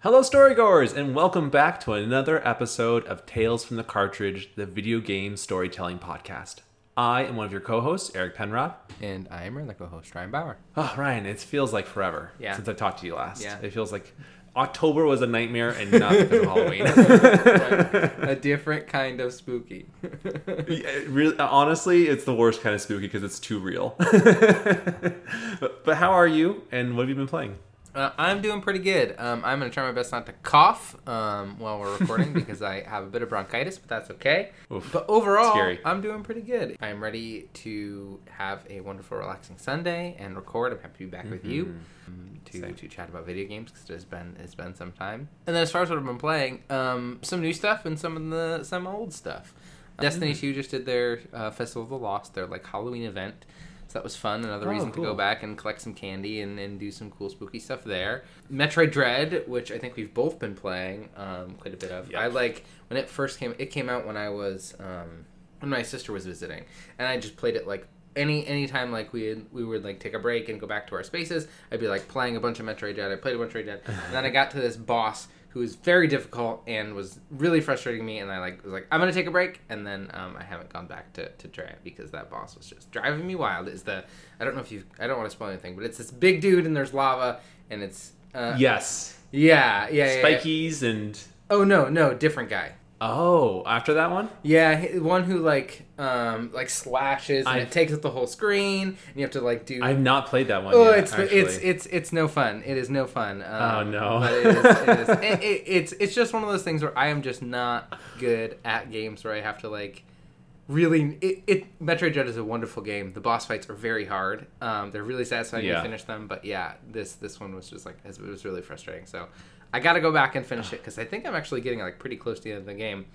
Hello, storygoers, and welcome back to another episode of Tales from the Cartridge, the video game storytelling podcast. I am one of your co-hosts, Eric Penrod. And I am your co-host, Ryan Bauer. Oh, Ryan, it feels like forever Yeah. since I talked to you last. Yeah. It feels like October was a nightmare and not because of Halloween. a different kind of spooky. It really, honestly, it's the worst kind of spooky because it's too real. but, but how are you, and what have you been playing? Uh, I'm doing pretty good. Um, I'm going to try my best not to cough um, while we're recording because I have a bit of bronchitis, but that's okay. Oof. But overall, Scary. I'm doing pretty good. I'm ready to have a wonderful, relaxing Sunday and record. I'm happy to be back with you um, to, Same. to chat about video games because it has been it's been some time. And then as far as what I've been playing, um, some new stuff and some of the some old stuff. Destiny 2 just did their uh, Festival of the Lost, their like Halloween event. So that was fun. Another Oh, reason to go back and collect some candy and, and do some cool spooky stuff there. Metroid Dread, which I think we've both been playing um, quite a bit of. Yeah. I like when it first came. It came out when I was um, when my sister was visiting, and I just played it like any anytime like we had, we would like take a break and go back to our spaces. I'd be like playing a bunch of Metroid Dread. I played a bunch of Metroid Dread, and then I got to this boss who was very difficult and was really frustrating me. And I like was like I'm gonna take a break, and then um, I haven't gone back to to Dread because that boss was just driving me wild. Is the I don't know if you I don't want to spoil anything, but it's this big dude and there's lava and it's uh, Yes, yeah yeah yeah, yeah. spikies and Oh no no different guy. Oh, after that one. Yeah, one who like um like slashes and I- it takes up the whole screen and you have to like do. I've not played that one. Oh, yet, it's actually. it's it's it's no fun. It is no fun. Um, Oh, no. But it is, it is it, it, it's it's just one of those things where I am just not good at games where I have to like really. It, it Metroid Dread is a wonderful game. The boss fights are very hard. Um, they're really satisfying Yeah. to finish them. But yeah, this this one was just like it was really frustrating. So I got to go back and finish it because I think I'm actually getting like pretty close to the end of the game.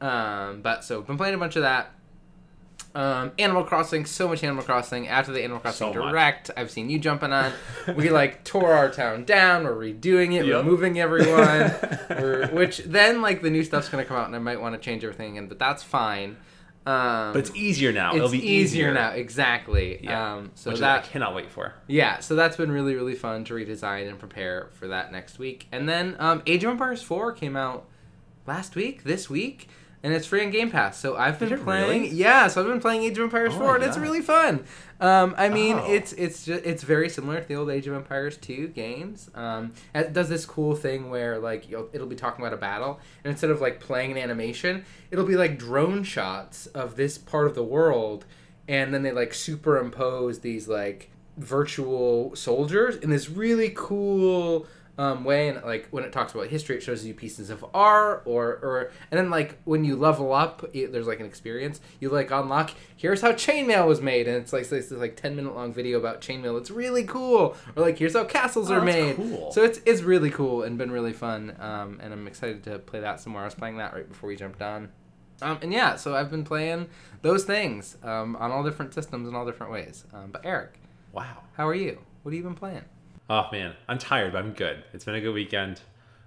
Um, but so been playing a bunch of that. Um, Animal Crossing, so much Animal Crossing. After the Animal Crossing So much. Direct, I've seen you jumping on. We like tore our town down. We're redoing it. We're moving everyone. we're, which then like the new stuff's gonna come out, and I might want to change everything again, but that's fine. Um, But it's easier now. it's It'll be easier, now, exactly. Yeah. Um, so which that I cannot wait for. yeah, so that's been really really fun to redesign and prepare for that next week. And then um, Age of Empires 4 came out last week, this week, and it's free on Game Pass. So I've been playing. really? Yeah, so I've been playing Age of Empires Oh 4, my and it's really fun. Um, I mean, Oh. it's it's just, it's very similar to the old Age of Empires 2 games. Um, it does this cool thing where like you'll, it'll be talking about a battle, and instead of like playing an animation, it'll be like drone shots of this part of the world, and then they like superimpose these like virtual soldiers in this really cool um, way and like when it talks about history it shows you pieces of art or or and then like when you level up it, there's like an experience you like unlock here's how chainmail was made and it's like this is like 10 minute long video about chainmail it's really cool or like here's how castles Oh, are made cool. so it's it's really cool and been really fun um, and i'm excited to play that some more i was playing that right before we jumped on um, and yeah, so I've been playing those things um, on all different systems in all different ways. Um, but Eric, Wow. how are you? What have you been playing? Oh man, I'm tired, but I'm good. It's been a good weekend.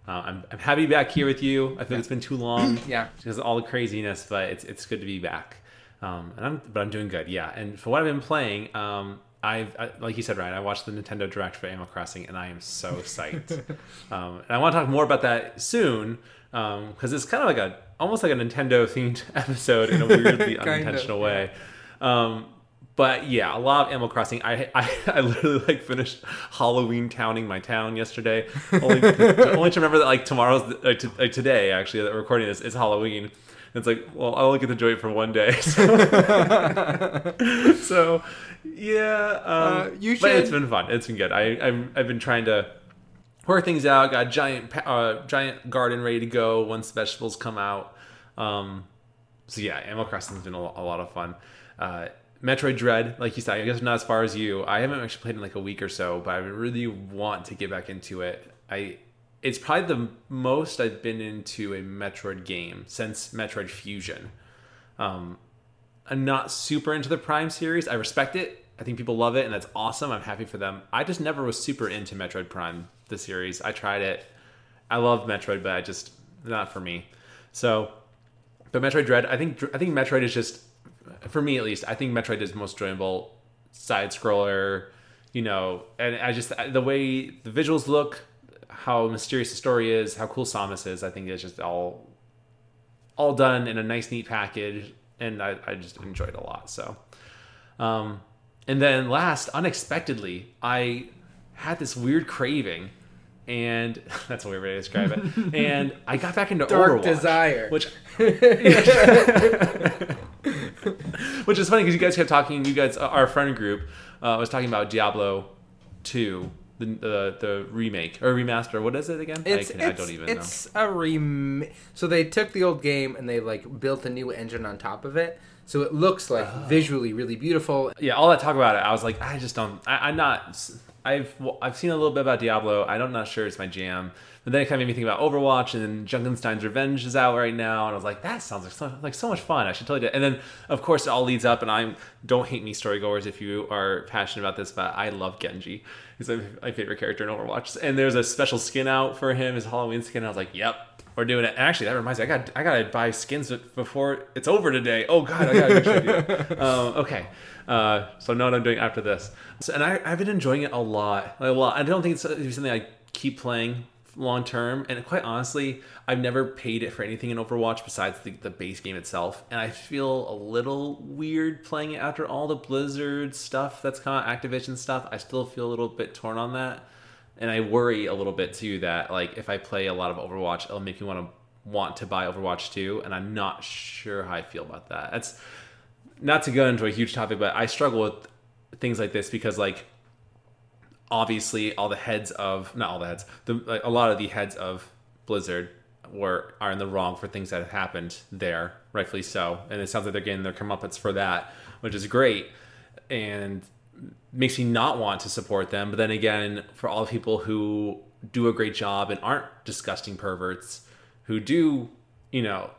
Uh, I'm, I'm happy to be back here with you. I think like it's been too long Yeah. because of all the craziness, but it's it's good to be back. Um, and I'm but I'm doing good, yeah. And for what I've been playing, um, I've I, like you said, Ryan, I watched the Nintendo Direct for Animal Crossing, and I am so psyched. um, and I want to talk more about that soon because it's kind of like a almost like a Nintendo themed episode in a weirdly Kind of, unintentional way. Um, but yeah, a lot of Animal Crossing. I I, I literally like finished Halloween towning my town yesterday, only only to remember that like tomorrow's like, t- like today actually that recording this is Halloween. And it's like, well, I only get to enjoy it for one day. So, so, yeah, um, Uh, you But it's should- been fun. It's been good. I I've, I've been trying to work things out. Got a giant uh, giant garden ready to go once vegetables come out. Um, so yeah, Animal Crossing's been a, a lot of fun. Uh, Metroid Dread, like you said, I guess not as far as you. I haven't actually played in like a week or so, but I really want to get back into it. I it's probably the most I've been into a Metroid game since Metroid Fusion. Um, I'm not super into the Prime series. I respect it. I think people love it, and that's awesome. I'm happy for them. I just never was super into Metroid Prime, the series. I tried it. I love Metroid, but I just not for me. So, but Metroid Dread, I think I think Metroid is just for me at least. I think Metroid is the most enjoyable side scroller. You know, and I just the way the visuals look, how mysterious the story is, how cool Samus is. I think it's just all all done in a nice, neat package, and I, I just enjoyed it a lot. So, um, and then last, unexpectedly, I had this weird craving, and that's a weird way to describe it. and I got back into Dark Overwatch, desire. which which is funny because you guys kept talking. You guys, our friend group, uh, was talking about Diablo two, the the, the remake or remaster. What is it again? It's, I, can, I don't even it's a rem. So they took the old game and they like built a new engine on top of it, so it looks like Oh. visually really beautiful. yeah, all that talk about it, I was like, I just don't. I, I'm not. I've I've seen a little bit about Diablo. I'm not sure it's my jam. But then it kind of made me think about Overwatch, and then Junkenstein's Revenge is out right now, and I was like, that sounds like so, like so much fun. I should totally do. It. And then of course it all leads up, and I'm don't hate me, storygoers, if you are passionate about this, but I love Genji. He's my, favorite character in Overwatch, and there's a special skin out for him, his Halloween skin. I was like, yep. We're doing it. And actually, that reminds me. I got I gotta buy skins before it's over today. Oh God, I gotta make sure I do that. Um, okay, uh, so know what I'm doing after this. So, and I, I've been enjoying it a lot. Like, a lot. I don't think it's something I keep playing long term. And quite honestly, I've never paid it for anything in Overwatch besides the, the base game itself. And I feel a little weird playing it after all the Blizzard stuff that's kind of Activision stuff. I still feel a little bit torn on that and I worry a little bit too that like if I play a lot of Overwatch, it'll make me want to want to buy Overwatch 2, and I'm not sure how I feel about that. That's not to go into a huge topic, but I struggle with things like this because like obviously all the heads of not all the heads, the like, a lot of the heads of Blizzard were are in the wrong for things that have happened there, rightfully so, and it sounds like they're getting their comeuppance for that, which is great, and makes me not want to support them. But then again, for all the people who do a great job and aren't disgusting perverts, who do, you know,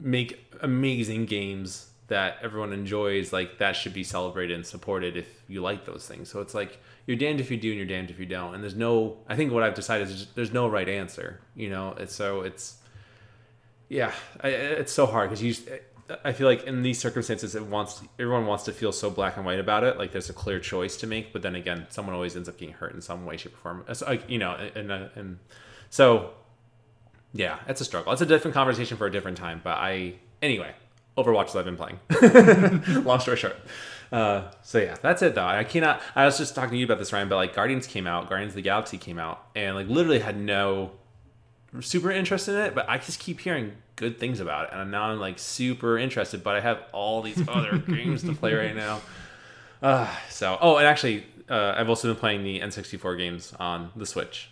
make amazing games that everyone enjoys, like that should be celebrated and supported if you like those things. So it's like you're damned if you do and you're damned if you don't. And there's no, I think what I've decided is there's no right answer, you know. It's so it's, yeah, I, it's so hard because you. I feel like in these circumstances, it wants everyone wants to feel so black and white about it. Like there's a clear choice to make, but then again, someone always ends up getting hurt in some way, shape, or form. Like you know, and and, and so yeah, it's a struggle. It's a different conversation for a different time. But I anyway, Overwatch that I've been playing. Long story short. Uh, so yeah, that's it though. I cannot. I was just talking to you about this, Ryan, but like Guardians came out, Guardians of the Galaxy came out, and like literally had no super interest in it, but I just keep hearing good things about it, and now I'm like super interested. But I have all these other games to play right now. Uh, so oh, and actually, uh, I've also been playing the N64 games on the Switch.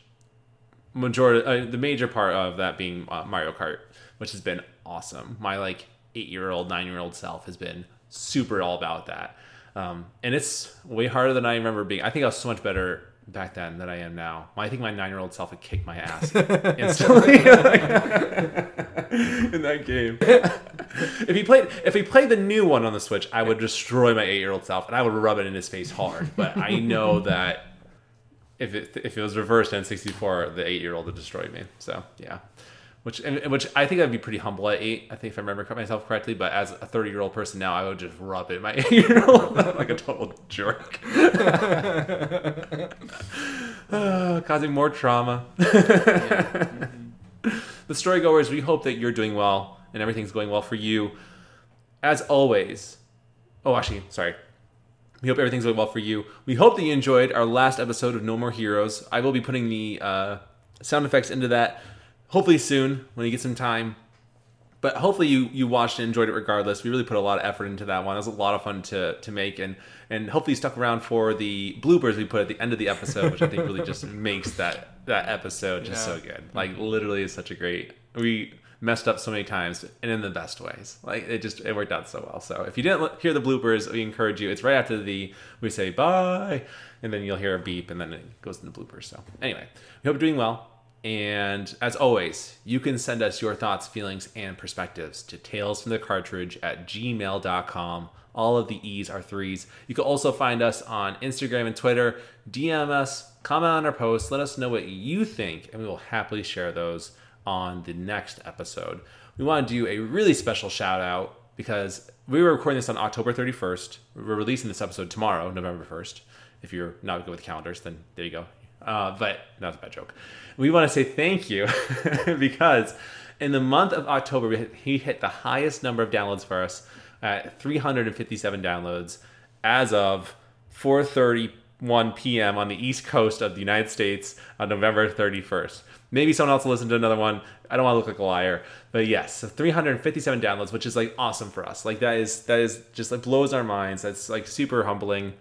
Majority, uh, the major part of that being uh, Mario Kart, which has been awesome. My like eight year old, nine year old self has been super all about that. Um, and it's way harder than I remember being. I think I was so much better back then than I am now. I think my nine year old self would kick my ass instantly in that game. if he played, if he played the new one on the Switch, I would destroy my eight year old self and I would rub it in his face hard. But I know that if it if it was reversed N sixty four, the eight year old would destroy me. So yeah. Which, and, which I think I'd be pretty humble at eight. I think if I remember myself correctly, but as a thirty-year-old person now, I would just rub it my eight-year-old like a total jerk, Uh, causing more trauma. the story storygoers, we hope that you're doing well and everything's going well for you. As always, oh, actually, sorry. We hope everything's going well for you. We hope that you enjoyed our last episode of No More Heroes. I will be putting the uh, sound effects into that hopefully soon when you get some time. But hopefully you you watched and enjoyed it regardless. We really put a lot of effort into that one. It was a lot of fun to to make and and hopefully you stuck around for the bloopers we put at the end of the episode, which I think really just makes that that episode just Yeah. so good. Like literally is such a great we messed up so many times and in the best ways. Like it just it worked out so well. So if you didn't hear the bloopers, we encourage you. It's right after the we say bye and then you'll hear a beep and then it goes into bloopers. So anyway, we hope you're doing well. And as always, you can send us your thoughts, feelings, and perspectives to talesfromthecartridge at gmail.com. All of the E's are threes. You can also find us on Instagram and Twitter. DM us, comment on our posts, let us know what you think, and we will happily share those on the next episode. We want to do a really special shout out because we were recording this on October 31st. We're releasing this episode tomorrow, November 1st. If you're not good with calendars, then there you go. Uh, but that's a bad joke. We want to say thank you because in the month of October, he hit the highest number of downloads for us at 357 downloads as of 4:31 p.m. on the East Coast of the United States on November 31st. Maybe someone else will listen to another one. I don't want to look like a liar, but yes, so 357 downloads, which is like awesome for us. Like that is that is just like blows our minds. That's like super humbling.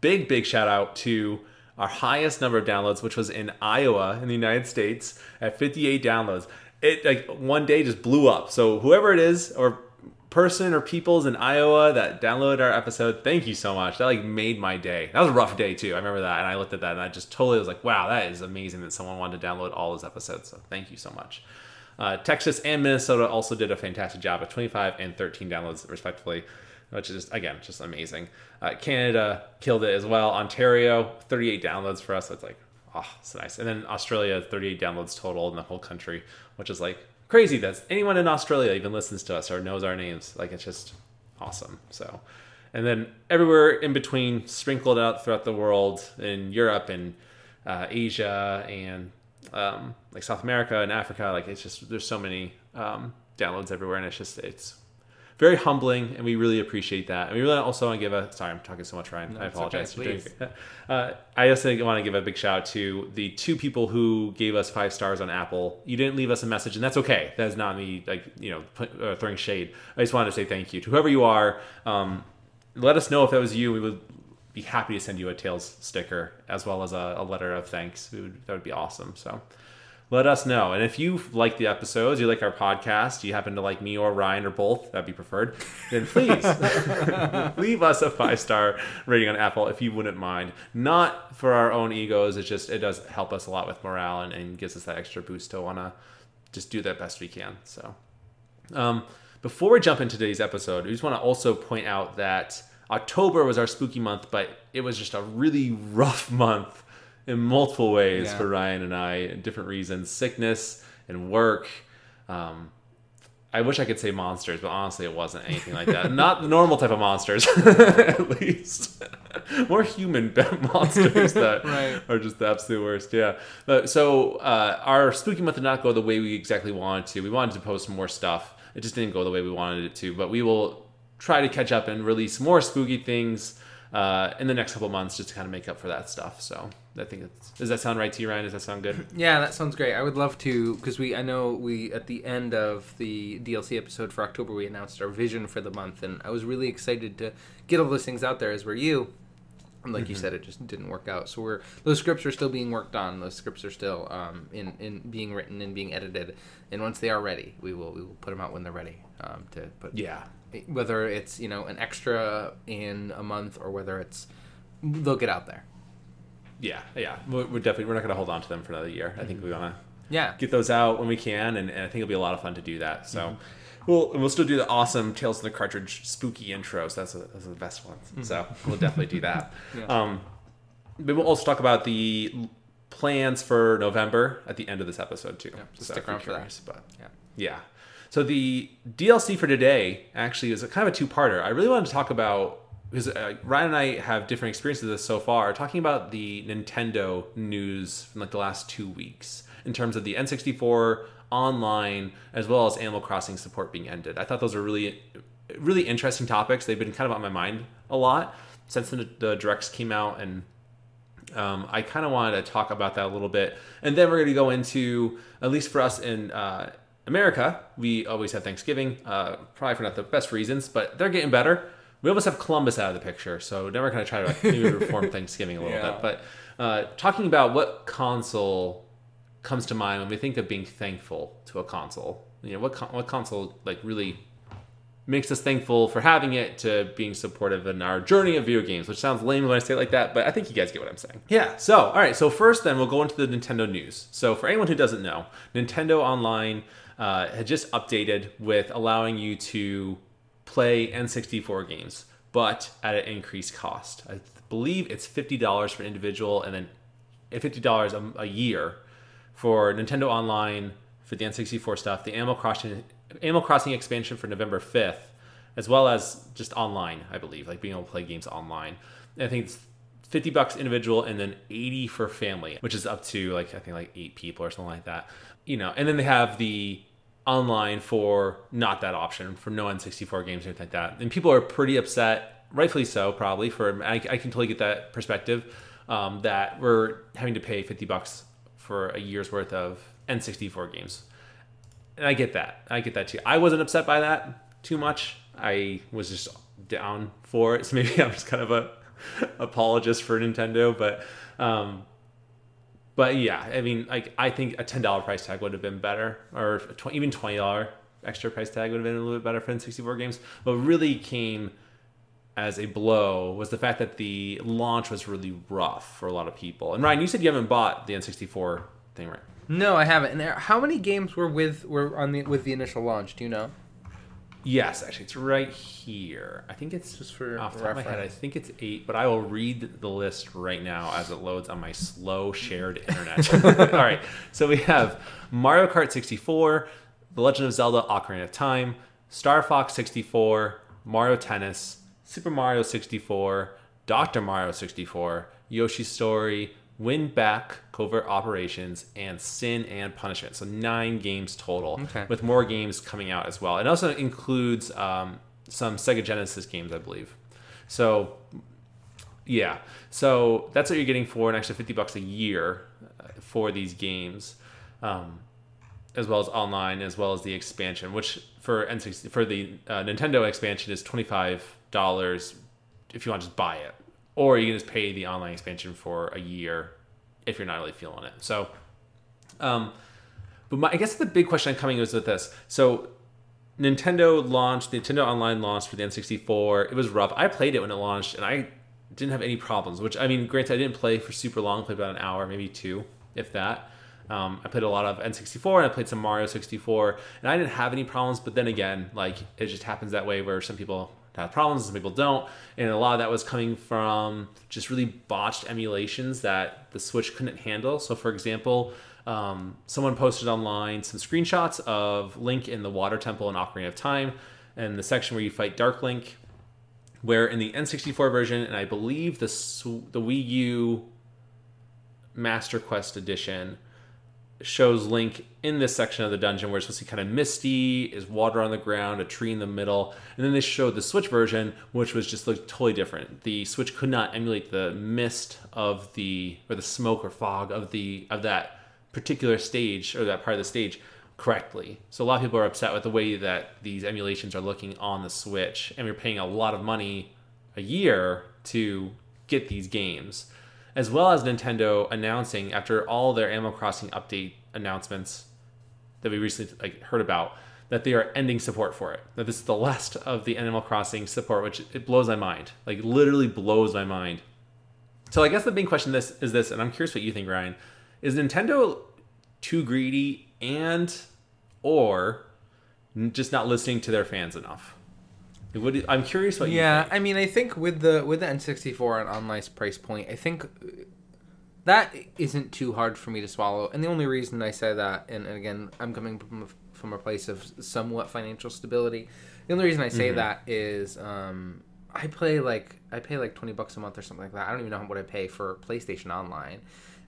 Big big shout out to our highest number of downloads, which was in Iowa in the United States at 58 downloads. It like one day just blew up. So whoever it is or person or peoples in Iowa that downloaded our episode, thank you so much. That like made my day. That was a rough day too. I remember that, and I looked at that and I just totally was like, wow, that is amazing that someone wanted to download all those episodes. So thank you so much. Uh, Texas and Minnesota also did a fantastic job of 25 and 13 downloads respectively, which is just, again just amazing. Uh, Canada killed it as well. Ontario 38 downloads for us. That's like oh, so nice. And then Australia 38 downloads total in the whole country, which is like crazy that anyone in Australia even listens to us or knows our names. Like it's just awesome. So, and then everywhere in between, sprinkled out throughout the world in Europe and uh, Asia and um, like South America and Africa. Like it's just there's so many um, downloads everywhere, and it's just it's very humbling, and we really appreciate that. And we really also want to give a sorry, I'm talking so much, Ryan. No, I apologize. okay, for doing- uh, I also want to give a big shout out to the two people who gave us five stars on Apple. You didn't leave us a message, and that's okay. That is not me, like you know, put, uh, throwing shade. I just wanted to say thank you to whoever you are. Um, let us know if that was you. We would be happy to send you a Tales sticker as well as a, a letter of thanks. We would, that would be awesome. So let us know. And if you like the episodes, you like our podcast, you happen to like me or Ryan or both, that'd be preferred, then please leave us a five star rating on Apple if you wouldn't mind. Not for our own egos, it just, it does help us a lot with morale and, and gives us that extra boost to want to just do the best we can. So, um, before we jump into today's episode, we just want to also point out that October was our spooky month, but it was just a really rough month in multiple ways Yeah. for Ryan and I, different reasons, sickness and work. Um, I wish I could say monsters, but honestly, it wasn't anything like that. Not the normal type of monsters, at least. More human monsters that Right. are just the absolute worst. Yeah. But so uh, our spooky month did not go the way we exactly wanted to. We wanted to post more stuff. It just didn't go the way we wanted it to. But we will try to catch up and release more spooky things uh, in the next couple months, just to kind of make up for that stuff. So I think it's, does that sound right to you, Ryan? Does that sound good? Yeah, that sounds great. I would love to because we I know we at the end of the DLC episode for October we announced our vision for the month and I was really excited to get all those things out there as were you. And like you said, it just didn't work out. So we're those scripts are still being worked on. Those scripts are still um, in in being written and being edited. And once they are ready, we will we will put them out when they're ready um, to put Yeah. whether it's you know an extra in a month or whether it's they'll get out there. Yeah. Yeah. We're, we're definitely we're not going to hold on to them for another year. I think we mm-hmm. want to Yeah. get those out when we can, and, and I think it'll be a lot of fun to do that. So mm-hmm. we'll and we'll still do the awesome Tales of the Cartridge spooky intros. That's a, those are the best ones. Mm-hmm. So we'll definitely do that. Yeah. Um, but we'll also talk about the plans for November at the end of this episode too. so So stick around for that. But Yeah. yeah. So the DLC for today actually is a kind of a two-parter. I really wanted to talk about because uh, Ryan and I have different experiences with this so far. Talking about the Nintendo news from like the last two weeks in terms of the N64 online as well as Animal Crossing support being ended. I thought those were really, really interesting topics. They've been kind of on my mind a lot since the, the directs came out and um, I kind of wanted to talk about that a little bit, and then we're going to go into at least for us in uh, America, we always have Thanksgiving, uh, probably for not the best reasons, but they're getting better. We almost have Columbus out of the picture, so then we're going to try to like, maybe reform Thanksgiving a little Yeah. bit. But uh, talking about what console comes to mind when we think of being thankful to a console, you know, what con- what console like really makes us thankful for having it to being supportive in our journey of video games, which sounds lame when I say it like that, but I think you guys get what I'm saying. Yeah, so, all right, so first then we'll go into the Nintendo news. So, for anyone who doesn't know, Nintendo Online uh, had just updated with allowing you to play N64 games, but at an increased cost. I believe it's $50 for an individual and then eh, $50 a, a year for Nintendo Online for the N64 stuff, the Animal Crossing Animal Crossing expansion for November 5th, as well as just online, I believe, like being able to play games online. And I think it's 50 bucks individual and then 80 for family, which is up to like I think like 8 people or something like that. You know, and then they have the online for not that option for no N64 games or anything like that. And people are pretty upset, rightfully so, probably for I, I can totally get that perspective um, that we're having to pay 50 bucks for a year's worth of N64 games. And I get that. I get that too. I wasn't upset by that too much. I was just down for it. So maybe I'm just kind of a apologist for Nintendo, but um, but yeah, I mean, like I think a ten dollar price tag would have been better, or tw- even twenty dollar extra price tag would have been a little bit better for N64 games. What really came as a blow was the fact that the launch was really rough for a lot of people. And Ryan, you said you haven't bought the N64 thing, right? No, I haven't. And how many games were with were on the with the initial launch? Do you know? Yes, actually, it's right here. I think it's Just for off the top of my head. I think it's eight, but I will read the list right now as it loads on my slow shared internet. All right, so we have Mario Kart 64, The Legend of Zelda: Ocarina of Time, Star Fox 64, Mario Tennis, Super Mario 64, Doctor Mario 64, Yoshi's Story, WinBack, Covert Operations, and Sin and Punishment. So nine games total, Okay. with more games coming out as well. It also includes um, some Sega Genesis games, I believe. So yeah, so that's what you're getting for an extra 50 bucks a year uh, for these games. Um, as well as online, as well as the expansion, which for N60 for the uh, Nintendo expansion is twenty five dollars if you want to just buy it, or you can just pay the online expansion for a year if you're not really feeling it. So, um, but my, I guess the big question I'm coming is with this. So, Nintendo launched Nintendo Online launched for the N64. It was rough. I played it when it launched, and I didn't have any problems. Which I mean, granted, I didn't play for super long. I played about an hour, maybe two, if that. Um, I played a lot of N64 and I played some Mario 64, and I didn't have any problems. But then again, like it just happens that way where some people have problems, some people don't, and a lot of that was coming from just really botched emulations that the Switch couldn't handle. So, for example, um, someone posted online some screenshots of Link in the Water Temple in Ocarina of Time, and the section where you fight Dark Link, where in the N64 version, and I believe the the Wii U Master Quest edition shows Link in this section of the dungeon where it's supposed to be kind of misty, is water on the ground, a tree in the middle, and then they showed the Switch version, which was just like totally different. The Switch could not emulate the mist of the or the smoke or fog of the of that particular stage or that part of the stage correctly. So a lot of people are upset with the way that these emulations are looking on the Switch, and we're paying a lot of money a year to get these games, as well as Nintendo announcing after all their Animal Crossing update announcements that we recently like heard about that they are ending support for it. That this is the last of the Animal Crossing support, which it blows my mind. Like literally blows my mind. So I guess the big question this is this, and I'm curious what you think, Ryan. Is Nintendo too greedy and or just not listening to their fans enough? What do- I'm curious what you yeah. I mean, I think with the with the N64 and online price point, I think that isn't too hard for me to swallow. And the only reason I say that, and, and again, I'm coming from a, from a place of somewhat financial stability. The only reason I say that is um, I play like I pay like twenty bucks a month or something like that. I don't even know what I pay for PlayStation Online,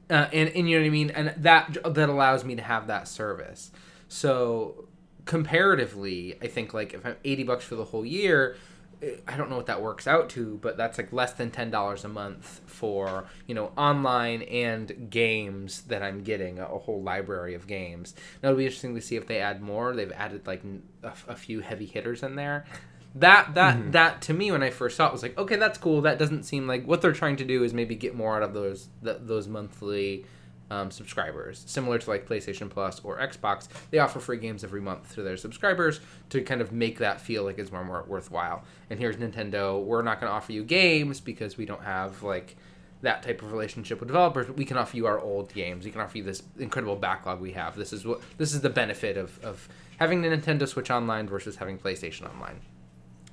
uh, and and you know what I mean. And that that allows me to have that service. So comparatively, I think like if I'm eighty bucks for the whole year, I don't know what that works out to, but that's like less than ten dollars a month for you know online and games that I'm getting a, a whole library of games. Now it'll be interesting to see if they add more. They've added like a few heavy hitters in there. That that mm-hmm. that to me when I first saw it was like okay that's cool. That doesn't seem like what they're trying to do is maybe get more out of those th- those monthly um, subscribers, similar to like PlayStation Plus or Xbox. They offer free games every month to their subscribers to kind of make that feel like it's more, more worthwhile. And here's Nintendo. We're not going to offer you games because we don't have like that type of relationship with developers. But we can offer you our old games. We can offer you this incredible backlog we have. This is what this is the benefit of of having the Nintendo Switch Online versus having PlayStation Online.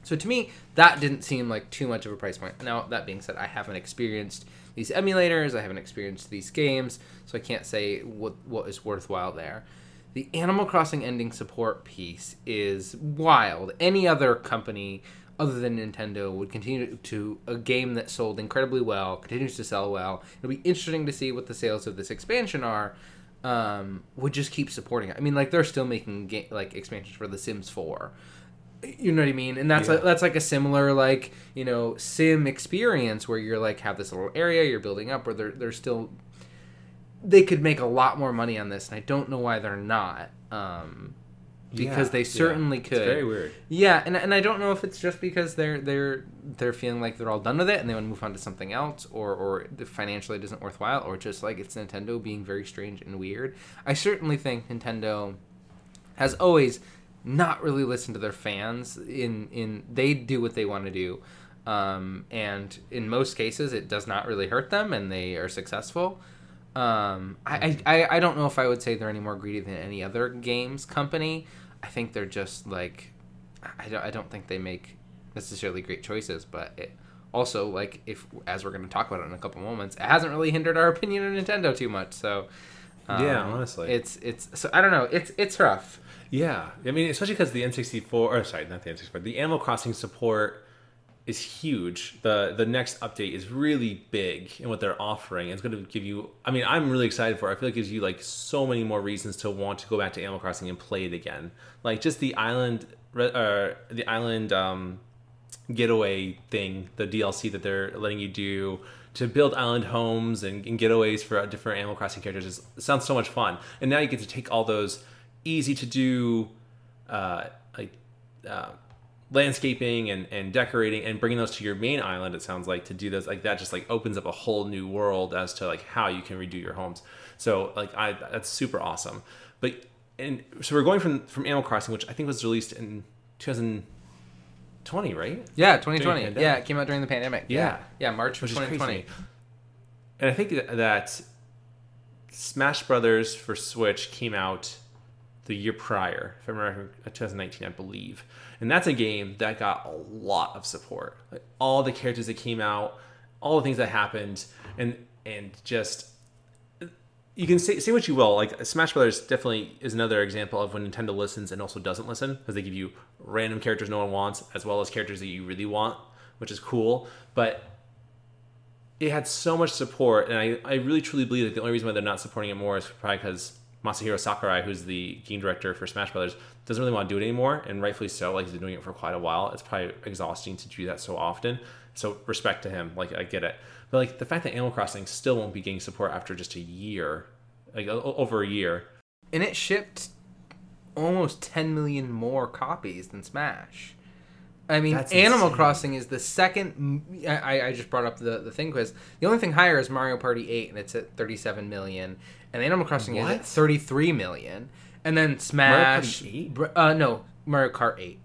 So to me, that didn't seem like too much of a price point. Now, that being said, I haven't experienced these emulators, I haven't experienced these games, so I can't say what what is worthwhile there. The Animal Crossing ending support piece is wild. Any other company other than Nintendo would continue to a game that sold incredibly well, continues to sell well. It'll be interesting to see what the sales of this expansion are. Um, would just keep supporting it. I mean, like they're still making ga- like expansions for The Sims 4. You know what I mean? And that's Yeah. like, that's like a similar like you know sim experience where you're like have this little area you're building up, where they're they're still they could make a lot more money on this, and I don't know why they're not. Um, because Yeah, they yeah. certainly It's could. very weird. Yeah, and, and I don't know if it's just because they're they're they're feeling like they're all done with it and they want to move on to something else, or or the financially it isn't worthwhile, or just like it's Nintendo being very strange and weird. I certainly think Nintendo has always not really listen to their fans. In in they do what they want to do, um, and in most cases it does not really hurt them, and they are successful. Um, I, I, I- don't know if I would say they're any more greedy than any other games company. I think they're just like, I don't, I don't think they make necessarily great choices, but it also like if as we're going to talk about it in a couple moments, it hasn't really hindered our opinion of Nintendo too much. So um, Yeah, honestly. it's it's so I don't know. It's it's rough. Yeah, I mean, especially because the N64, or sorry, not the N64, the Animal Crossing support is huge. the The next update is really big in what they're offering. It's going to give you. I mean, I'm really excited for. it. I feel like it gives you like so many more reasons to want to go back to Animal Crossing and play it again. Like just the island, uh, the island um, getaway thing, the DLC that they're letting you do to build island homes and, and getaways for different Animal Crossing characters. Is, sounds so much fun. And now you get to take all those easy to do, uh, like uh, landscaping and, and decorating and bringing those to your main island. It sounds like to do those like that just like opens up a whole new world as to like how you can redo your homes. So like I that's super awesome. But and so we're going from from Animal Crossing, which I think was released in 2020, right? Yeah, 2020. During the pandemic. Yeah, it came out during the pandemic. Yeah. yeah, March of which 2020. crazy. And I think that Smash Brothers for Switch came out the year prior, if I remember, 2019, I believe. And that's a game that got a lot of support. Like all the characters that came out, all the things that happened, and and just you can say say what you will. Like Smash Brothers definitely is another example of when Nintendo listens and also doesn't listen because they give you random characters no one wants as well as characters that you really want, which is cool. But it had so much support, and I, I really truly believe that the only reason why they're not supporting it more is probably because Masahiro Sakurai, who's the game director for Smash Brothers, doesn't really want to do it anymore, and rightfully so. Like he's been doing it for quite a while. It's probably exhausting to do that so often. So respect to him. Like I get it, but like the fact that Animal Crossing still won't be getting support after just a year, like over a year. and it shipped almost 10 million more copies than Smash. I mean, That's Animal insane. Crossing is the second. I, I just brought up the, the thing quiz. The only thing higher is Mario Party 8, and it's at 37 million. And Animal Crossing is at 33 million. And then Smash. Party 8? Uh, no, Mario Kart 8.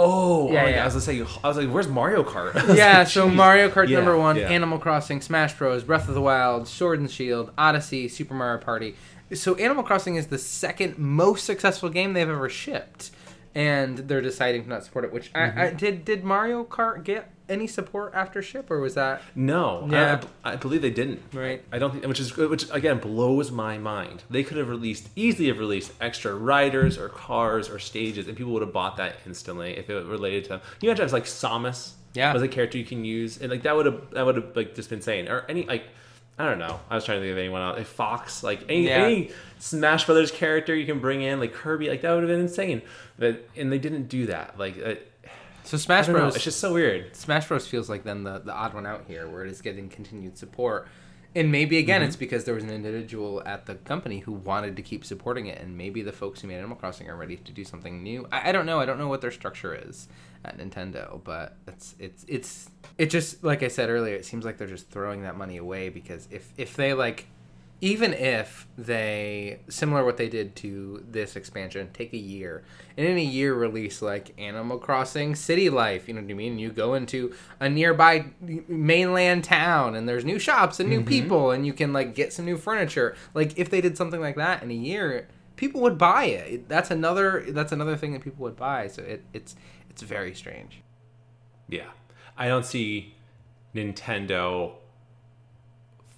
Oh, Yeah, my yeah. I was gonna say, I was like, "Where's Mario Kart?" Yeah, like, so. Mario Kart Yeah, number one, yeah. Animal Crossing, Smash Bros, Breath of the Wild, Sword and Shield, Odyssey, Super Mario Party. So Animal Crossing is the second most successful game they've ever shipped, and they're deciding to not support it. Which I, I mm-hmm. did. Did Mario Kart get any support after ship, or was that No, Yeah. I, I believe they didn't. right? I don't think, which is which again blows my mind. They could have released easily have released extra riders or cars or stages, and people would have bought that instantly if it related to. them. You imagine it's like Samus, Yeah. was a character you can use, and like that would have that would have like just been insane. Or any like I don't know. I was trying to think of anyone else. Like Fox, like any Yeah. any Smash Brothers character you can bring in, like Kirby, like that would have been insane. But and they didn't do that. Like uh, So Smash don't know. Bros. It's just so weird. Smash Bros feels like then the, the odd one out here where it is getting continued support. And maybe again mm-hmm. it's because there was an individual at the company who wanted to keep supporting it and maybe the folks who made Animal Crossing are ready to do something new. I, I don't know. I don't know what their structure is at Nintendo, but it's it's it's it just like I said earlier, it seems like they're just throwing that money away because if if they like even if they similar what they did to this expansion take a year. And in a year release like animal crossing city life you know what i mean? You go into a nearby mainland town and there's new shops and new mm-hmm. people and you can like get some new furniture. Like if they did something like that in a year people would buy it that's another that's another thing that people would buy. So it, it's it's very strange. Yeah. I don't see Nintendo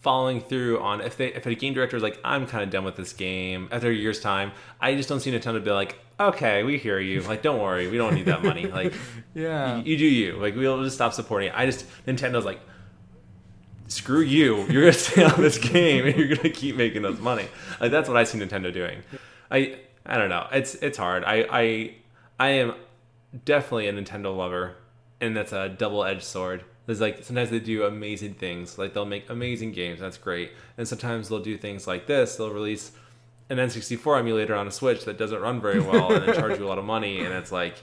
following through on if they if a game director is like I'm kind of done with this game after a year's time I just don't see Nintendo be like okay, we hear you. Like, don't worry, we don't need that money. Like, Yeah. you, you do you. Like, we'll just stop supporting it. I just Nintendo's like, screw you. You're gonna stay on this game and you're gonna keep making us money. Like, that's what I see Nintendo doing. I I don't know. It's it's hard. I I I am definitely a Nintendo lover, and that's a double edged sword. There's like sometimes they do amazing things, like they'll make amazing games. That's great, and sometimes they'll do things like this. They'll release an N64 emulator on a Switch that doesn't run very well, and then charge you a lot of money, and it's like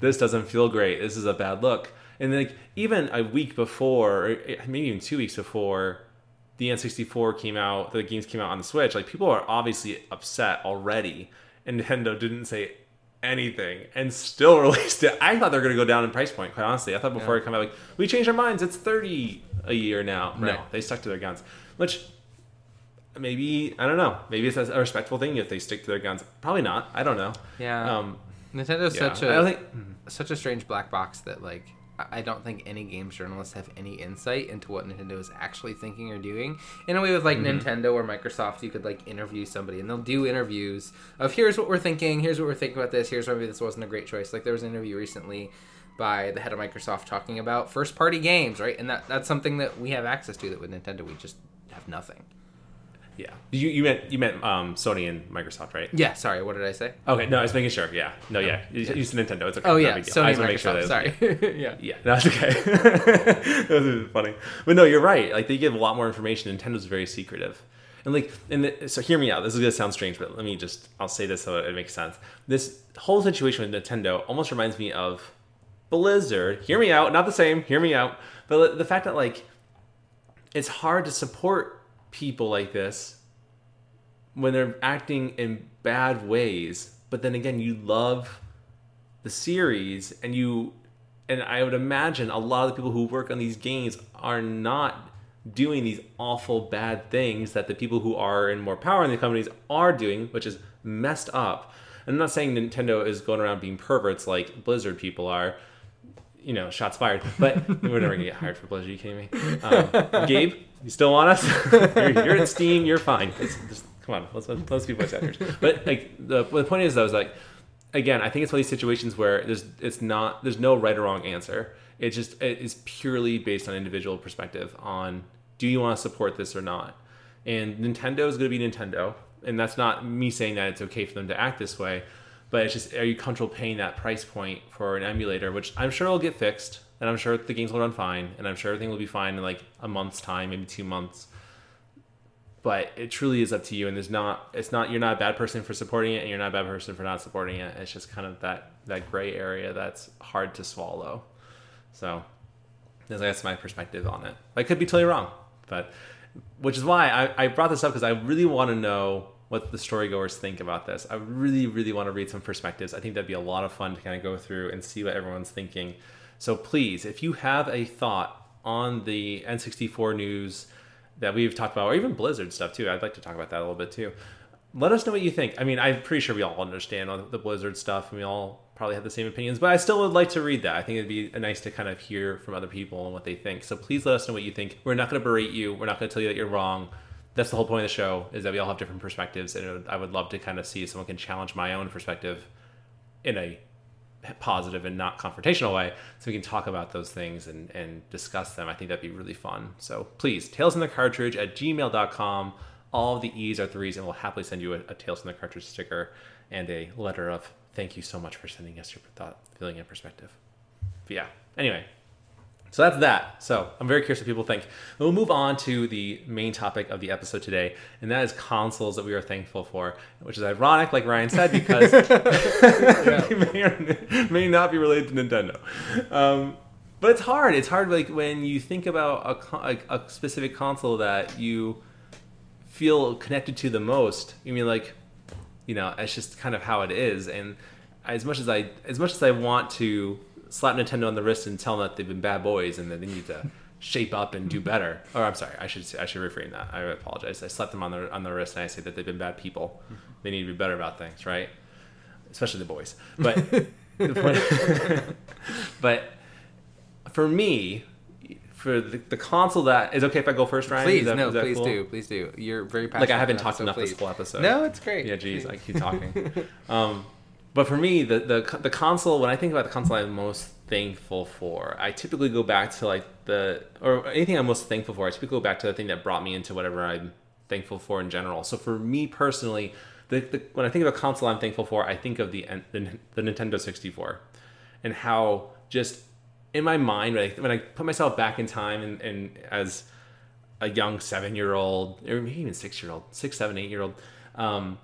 this doesn't feel great. This is a bad look. And like even a week before, or eh, maybe even two weeks before, the N64 came out, the games came out on the Switch. Like people are obviously upset already, and Nintendo didn't say anything and still released it. I thought they were going to go down in price point. Quite honestly, I thought before Yeah. it came out, like we changed our minds. It's thirty a year now. No, Right. they stuck to their guns, which maybe I don't know. Maybe it's a respectful thing if they stick to their guns. Probably not. I don't know. Yeah. Um, Nintendo's yeah. such I a think. such a strange black box that like I don't think any games journalists have any insight into what Nintendo is actually thinking or doing. In a way, with like Mm-hmm. Nintendo or Microsoft, you could like interview somebody, and they'll do interviews of here's what we're thinking, here's what we're thinking about this, here's why maybe this wasn't a great choice. Like there was an interview recently by the head of Microsoft talking about first party games, right? And that that's something that we have access to that with Nintendo we just have nothing. Yeah. You you meant you meant um, Sony and Microsoft, right? Yeah, sorry, what did I say? Okay. No, I was making sure. Yeah. No. Yeah. You, you said Nintendo. It's okay. Oh yeah. Sony and just wanna make Microsoft. sure that- sorry. yeah. Yeah, no, it's okay. that was funny, but no, you're right. Like they give a lot more information. Nintendo's very secretive, and like, and the, so hear me out. This is gonna sound strange, but let me just I'll say this so it makes sense. This whole situation with Nintendo almost reminds me of Blizzard. Hear me out. Not the same. Hear me out. But the fact that like it's hard to support people like this when they're acting in bad ways. But then again, you love the series and you and I would imagine a lot of the people who work on these games are not doing these awful bad things that the people who are in more power in the companies are doing, which is messed up. I'm not saying Nintendo is going around being perverts like Blizzard people are. You know, shots fired. But we're never gonna get hired for. Are you kidding me? Um, Gabe, you still want us? you're, you're Steam. You're fine. It's just, come on, let's let's be voice actors. But like the the point is though is like again, I think it's one of these situations where there's it's not there's no right or wrong answer. It just it is purely based on individual perspective on do you want to support this or not. And Nintendo is going to be Nintendo, and that's not me saying that it's okay for them to act this way, but it's just are you comfortable paying that price point for an emulator, which I'm sure will get fixed, and I'm sure the games will run fine, and I'm sure everything will be fine in like a month's time, maybe two months. But it truly is up to you and there's not it's not you're not a bad person for supporting it and you're not a bad person for not supporting it. It's just kind of that that gray area that's hard to swallow. So that's my perspective on it. I could be totally wrong but which is why i, I brought this up because i really want to know what the storygoers think about this i really really want to read some perspectives i think that'd be a lot of fun to kind of go through and see what everyone's thinking so please if you have a thought on the n64 news that we've talked about, or even Blizzard stuff too. I'd like to talk about that a little bit too. Let us know what you think. I mean, I'm pretty sure we all understand all the Blizzard stuff, and we all probably have the same opinions. But I still would like to read that. I think it'd be nice to kind of hear from other people and what they think. So please let us know what you think. We're not going to berate you. We're not going to tell you that you're wrong. That's the whole point of the show is that we all have different perspectives, and would, I would love to kind of see if someone can challenge my own perspective in a positive and not confrontational way so we can talk about those things and, and discuss them. I think that'd be really fun. So please tales in the cartridge at gmail.com all the e's are threes and we'll happily send you a, a tales in the cartridge sticker and a letter of thank you so much for sending us your thought feeling and perspective. But yeah anyway so that's that. So I'm very curious what people think. We'll move on to the main topic of the episode today, and that is consoles that we are thankful for, which is ironic, like Ryan said, because they may or may not be related to Nintendo. Um, but it's hard. It's hard, like when you think about a, a specific console that you feel connected to the most. You mean like, you know, it's just kind of how it is. And as much as I, as much as I want to slap Nintendo on the wrist and tell them that they've been bad boys and that they need to shape up and do better. Or I'm sorry, I should I should reframe that. I apologize. I slapped them on the on the wrist and I say that they've been bad people. They need to be better about things, right? Especially the boys. But the point, but for me, for the, the console that is okay if I go first, Ryan. Please, that- no, please cool? do, please do. You're very passionate. Like I haven't talked enough this whole episode. No, it's great. Yeah, geez, I keep talking. um, but for me, the, the the console when I think about the console I'm most thankful for, I typically go back to like the or anything I'm most thankful for. I typically go back to the thing that brought me into whatever I'm thankful for in general. So for me personally, the, the when I think of a console I'm thankful for, I think of the the, the Nintendo 64 and how just in my mind when I, when I put myself back in time and, and as a young seven year old or maybe even six year old, six, seven, eight year old, um,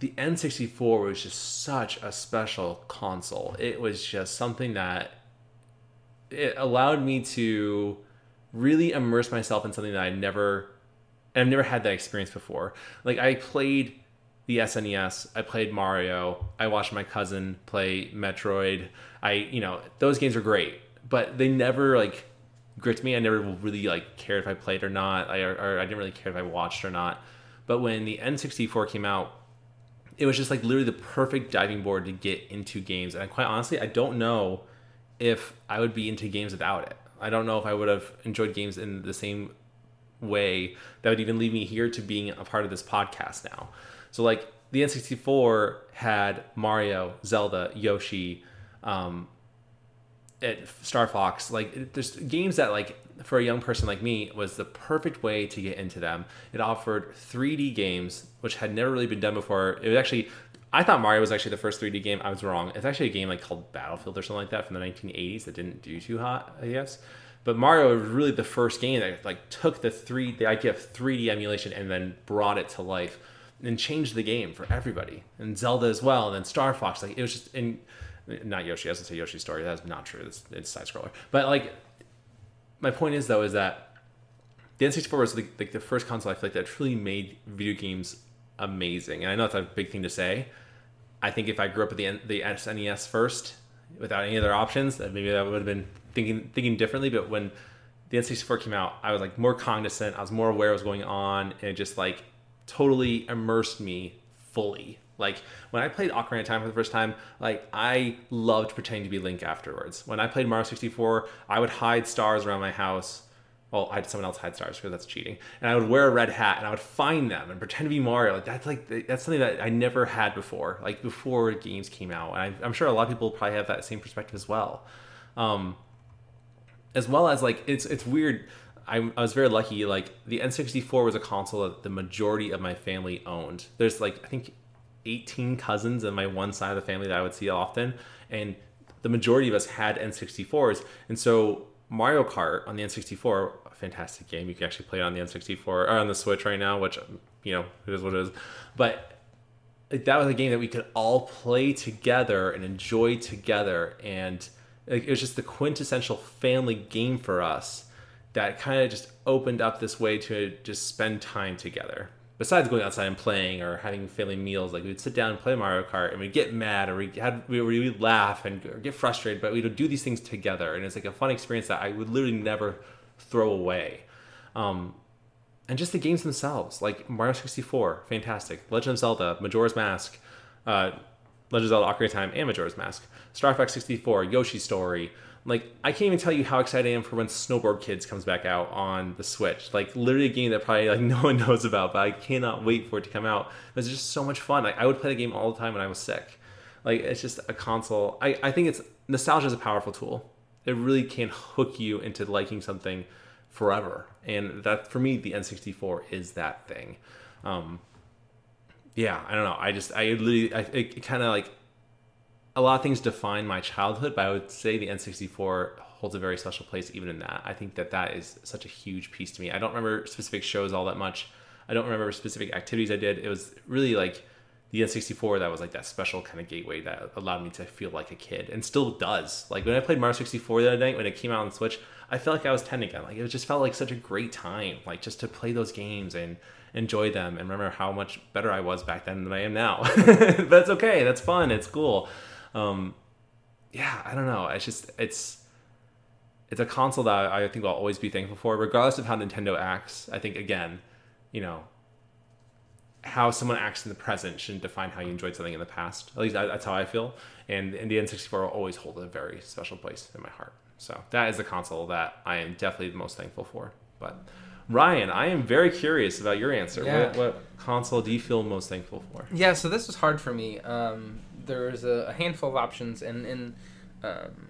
the N64 was just such a special console. It was just something that it allowed me to really immerse myself in something that I never I've never had that experience before. Like I played the SNES, I played Mario, I watched my cousin play Metroid. I, you know, those games are great, but they never like gripped me. I never really like cared if I played or not. I or, or I didn't really care if I watched or not. But when the N64 came out, it was just like literally the perfect diving board to get into games. And quite honestly, I don't know if I would be into games without it. I don't know if I would have enjoyed games in the same way that would even lead me here to being a part of this podcast now. So like the N64 had Mario, Zelda, Yoshi, um, at Star Fox. Like there's games that like for a young person like me was the perfect way to get into them. It offered 3D games which had never really been done before. It was actually I thought Mario was actually the first 3D game. I was wrong. It's actually a game like called Battlefield or something like that from the 1980s that didn't do too hot, I guess. But Mario was really the first game that like took the three the idea of 3D emulation and then brought it to life and changed the game for everybody. And Zelda as well, and then Star Fox. Like it was just in not Yoshi. I was gonna say Yoshi's story. That's not true. It's, it's side scroller. But like my point is though is that the N64 was like, like the first console I feel like that truly made video games amazing. And I know that's a big thing to say. I think if I grew up with the the SNES first without any other options, that maybe that would have been thinking thinking differently. But when the N64 came out, I was like more cognizant. I was more aware of what was going on, and it just like totally immersed me fully. Like when I played Ocarina of Time for the first time, like I loved pretending to be Link afterwards. When I played Mario 64, I would hide stars around my house. Well, I had someone else hide stars because that's cheating. And I would wear a red hat and I would find them and pretend to be Mario. Like that's like that's something that I never had before. Like before games came out, and I, am sure a lot of people probably have that same perspective as well. Um, as well as like it's it's weird. I, I was very lucky. Like the N64 was a console that the majority of my family owned. There's like I think 18 cousins on my one side of the family that I would see often, and the majority of us had N64s. And so Mario Kart on the N64, a fantastic game. You can actually play it on the N64 or on the Switch right now, which you know it is what it is. But that was a game that we could all play together and enjoy together, and it was just the quintessential family game for us that kind of just opened up this way to just spend time together besides going outside and playing or having family meals, like we'd sit down and play Mario Kart and we'd get mad or we had we would laugh and get frustrated, but we'd do these things together, and it's like a fun experience that I would literally never throw away. Um, and just the games themselves, like Mario 64, fantastic. Legend of Zelda, Majora's Mask, uh, Legend of Zelda Ocarina of Time, and Majora's Mask. Star Fox 64, Yoshi Story, like I can't even tell you how excited I am for when Snowboard Kids comes back out on the Switch. Like literally a game that probably like no one knows about, but I cannot wait for it to come out. It's just so much fun. Like I would play the game all the time when I was sick. Like it's just a console. I, I think it's nostalgia is a powerful tool. It really can hook you into liking something forever. And that for me, the N64 is that thing. Um, yeah, I don't know. I just I literally I, it, it kind of like a lot of things define my childhood, but I would say the N64 holds a very special place even in that. I think that that is such a huge piece to me. I don't remember specific shows all that much. I don't remember specific activities I did. It was really like the N64 that was like that special kind of gateway that allowed me to feel like a kid and still does. Like when I played Mario 64 the other night when it came out on Switch, I felt like I was 10 again. Like it just felt like such a great time, like just to play those games and enjoy them and remember how much better I was back then than I am now. it's okay. That's fun. It's cool um, yeah, I don't know. It's just it's it's a console that I think I'll always be thankful for, regardless of how Nintendo acts. I think again, you know, how someone acts in the present shouldn't define how you enjoyed something in the past. At least that's how I feel. And, and the N64 will always hold a very special place in my heart. So that is the console that I am definitely the most thankful for. But Ryan, I am very curious about your answer. Yeah. What, what, console do you feel most thankful for? Yeah, so this was hard for me. Um, there's a, a handful of options, and and um,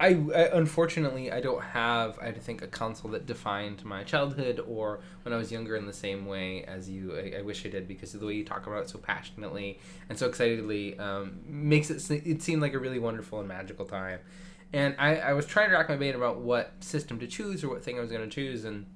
I, I unfortunately I don't have I think a console that defined my childhood or when I was younger in the same way as you. I, I wish I did because of the way you talk about it so passionately and so excitedly um, makes it it seem like a really wonderful and magical time. And I, I was trying to rack my brain about what system to choose or what thing I was going to choose and